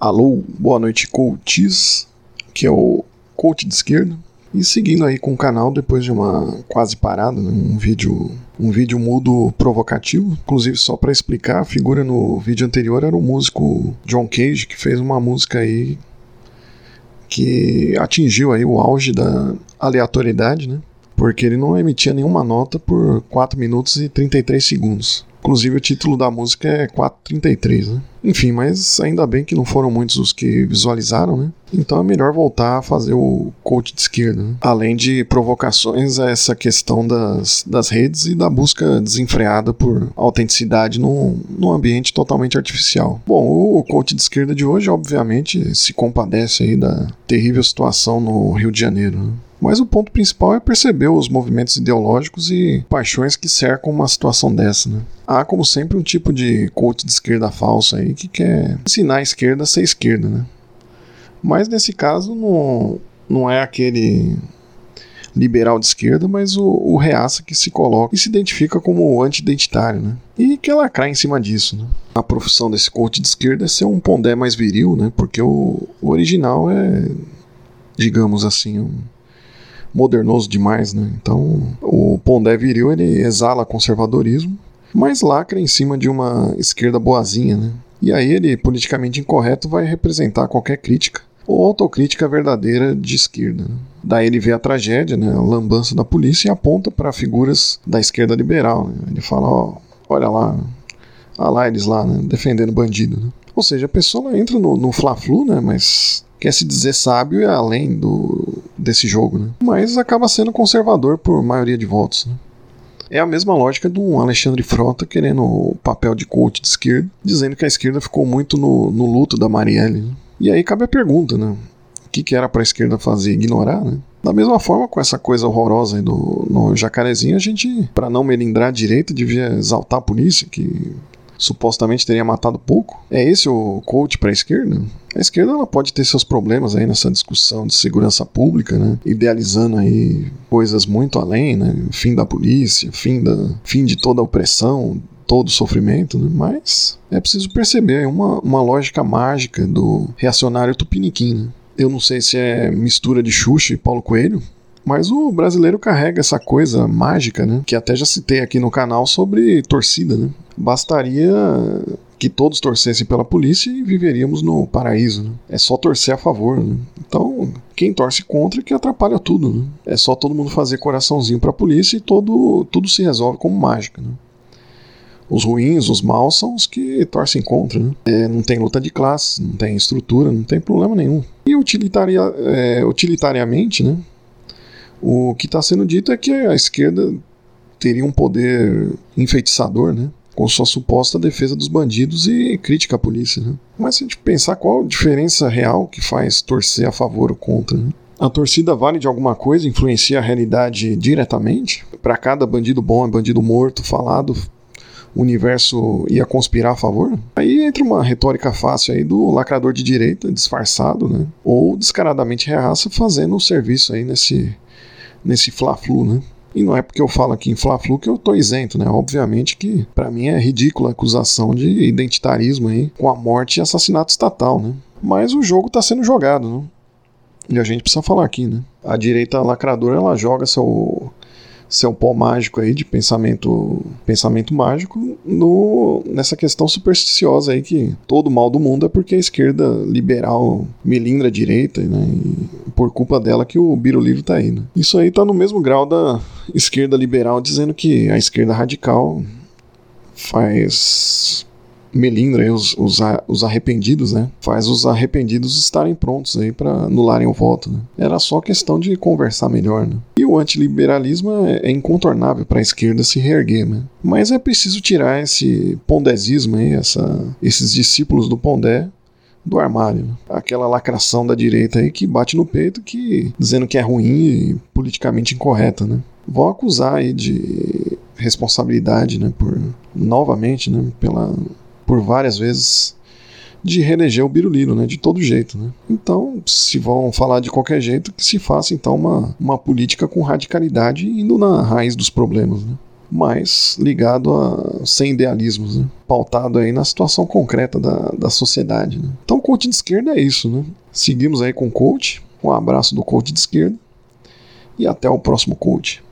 Alô, boa noite, coaches, que é o coach de esquerda. E seguindo aí com o canal depois de uma quase parada, né, um vídeo um vídeo mudo provocativo, inclusive só para explicar, a figura no vídeo anterior era o músico John Cage que fez uma música aí que atingiu aí o auge da aleatoriedade, né? Porque ele não emitia nenhuma nota por 4 minutos e 33 segundos. Inclusive o título da música é 433, né? Enfim, mas ainda bem que não foram muitos os que visualizaram, né? Então é melhor voltar a fazer o coach de esquerda. Né? Além de provocações a essa questão das, das redes e da busca desenfreada por autenticidade num, num ambiente totalmente artificial. Bom, o coach de esquerda de hoje, obviamente, se compadece aí da terrível situação no Rio de Janeiro. Né? Mas o ponto principal é perceber os movimentos ideológicos e paixões que cercam uma situação dessa, né? Há, como sempre, um tipo de coach de esquerda falsa aí que quer ensinar a esquerda a ser esquerda, né? Mas nesse caso não, não é aquele liberal de esquerda, mas o, o reaça que se coloca e se identifica como anti-identitário, né? E que lacrar em cima disso, né? A profissão desse coach de esquerda é ser um pondé mais viril, né? Porque o, o original é, digamos assim, um modernoso demais, né? Então, o Pondé viril ele exala conservadorismo, mas lacra em cima de uma esquerda boazinha, né? E aí ele, politicamente incorreto, vai representar qualquer crítica ou autocrítica verdadeira de esquerda. Né? Daí ele vê a tragédia, né, a lambança da polícia e aponta para figuras da esquerda liberal. Né? Ele fala, ó, olha lá, olha lá eles lá, né, defendendo bandido. Né? Ou seja, a pessoa entra no, no fla-flu, né, mas quer se dizer sábio e além do, desse jogo, né? Mas acaba sendo conservador por maioria de votos, né? É a mesma lógica do Alexandre Frota querendo o papel de coach de esquerda, dizendo que a esquerda ficou muito no, no luto da Marielle. Né? E aí cabe a pergunta, né? O que, que era para a esquerda fazer? Ignorar, né? Da mesma forma, com essa coisa horrorosa do, no Jacarezinho, a gente, para não melindrar a direita, devia exaltar a polícia, que supostamente teria matado pouco. É esse o coach para a esquerda? A esquerda ela pode ter seus problemas aí nessa discussão de segurança pública, né? Idealizando aí coisas muito além, né? Fim da polícia, fim da fim de toda a opressão, todo o sofrimento, né? mas é preciso perceber uma, uma lógica mágica do reacionário tupiniquim. Né? Eu não sei se é mistura de Xuxa e Paulo Coelho, mas o brasileiro carrega essa coisa mágica, né? Que até já citei aqui no canal sobre torcida, né? Bastaria que todos torcessem pela polícia e viveríamos no paraíso. Né? É só torcer a favor. Né? Então, quem torce contra é que atrapalha tudo. Né? É só todo mundo fazer coraçãozinho para a polícia e todo, tudo se resolve como mágica. Né? Os ruins, os maus são os que torcem contra. Né? É, não tem luta de classe, não tem estrutura, não tem problema nenhum. E utilitaria, é, utilitariamente, né? o que está sendo dito é que a esquerda teria um poder enfeitiçador, né? Com sua suposta defesa dos bandidos e crítica à polícia. Né? Mas se a gente pensar qual a diferença real que faz torcer a favor ou contra, né? a torcida vale de alguma coisa, influencia a realidade diretamente? Para cada bandido bom é bandido morto, falado, o universo ia conspirar a favor? Aí entra uma retórica fácil aí do lacrador de direita, disfarçado, né? Ou descaradamente reaça fazendo o serviço aí nesse, nesse fla-flu, né? E não é porque eu falo aqui em Fla-Flu que eu tô isento, né? Obviamente que para mim é ridícula a acusação de identitarismo aí com a morte e assassinato estatal, né? Mas o jogo tá sendo jogado, né? E a gente precisa falar aqui, né? A direita lacradora ela joga seu seu pó mágico aí de pensamento pensamento mágico no, nessa questão supersticiosa aí que todo mal do mundo é porque a esquerda liberal melindra a direita, né? Por culpa dela que o Biruliro tá aí, né? Isso aí tá no mesmo grau da esquerda liberal dizendo que a esquerda radical faz melindra os, os, os, arrependidos, né? Faz os arrependidos estarem prontos aí para anularem o voto. Né? Era só questão de conversar melhor, né? E o antiliberalismo é, é incontornável para a esquerda se reerguer, né? Mas é preciso tirar esse pondezismo aí, essa, esses discípulos do Pondé do armário. Aquela lacração da direita aí que bate no peito, que dizendo que é ruim e politicamente incorreta, né? Vão acusar aí de responsabilidade, né, por novamente, né, pela por várias vezes de reeleger o Biruliro, né, de todo jeito, né. Então, se vão falar de qualquer jeito, que se faça então uma, uma política com radicalidade indo na raiz dos problemas, né. Mas ligado a sem idealismos, né? pautado aí na situação concreta da, da sociedade. Né? Então, coach de esquerda é isso, né? Seguimos aí com o coach. Um abraço do coach de esquerda e até o próximo coach.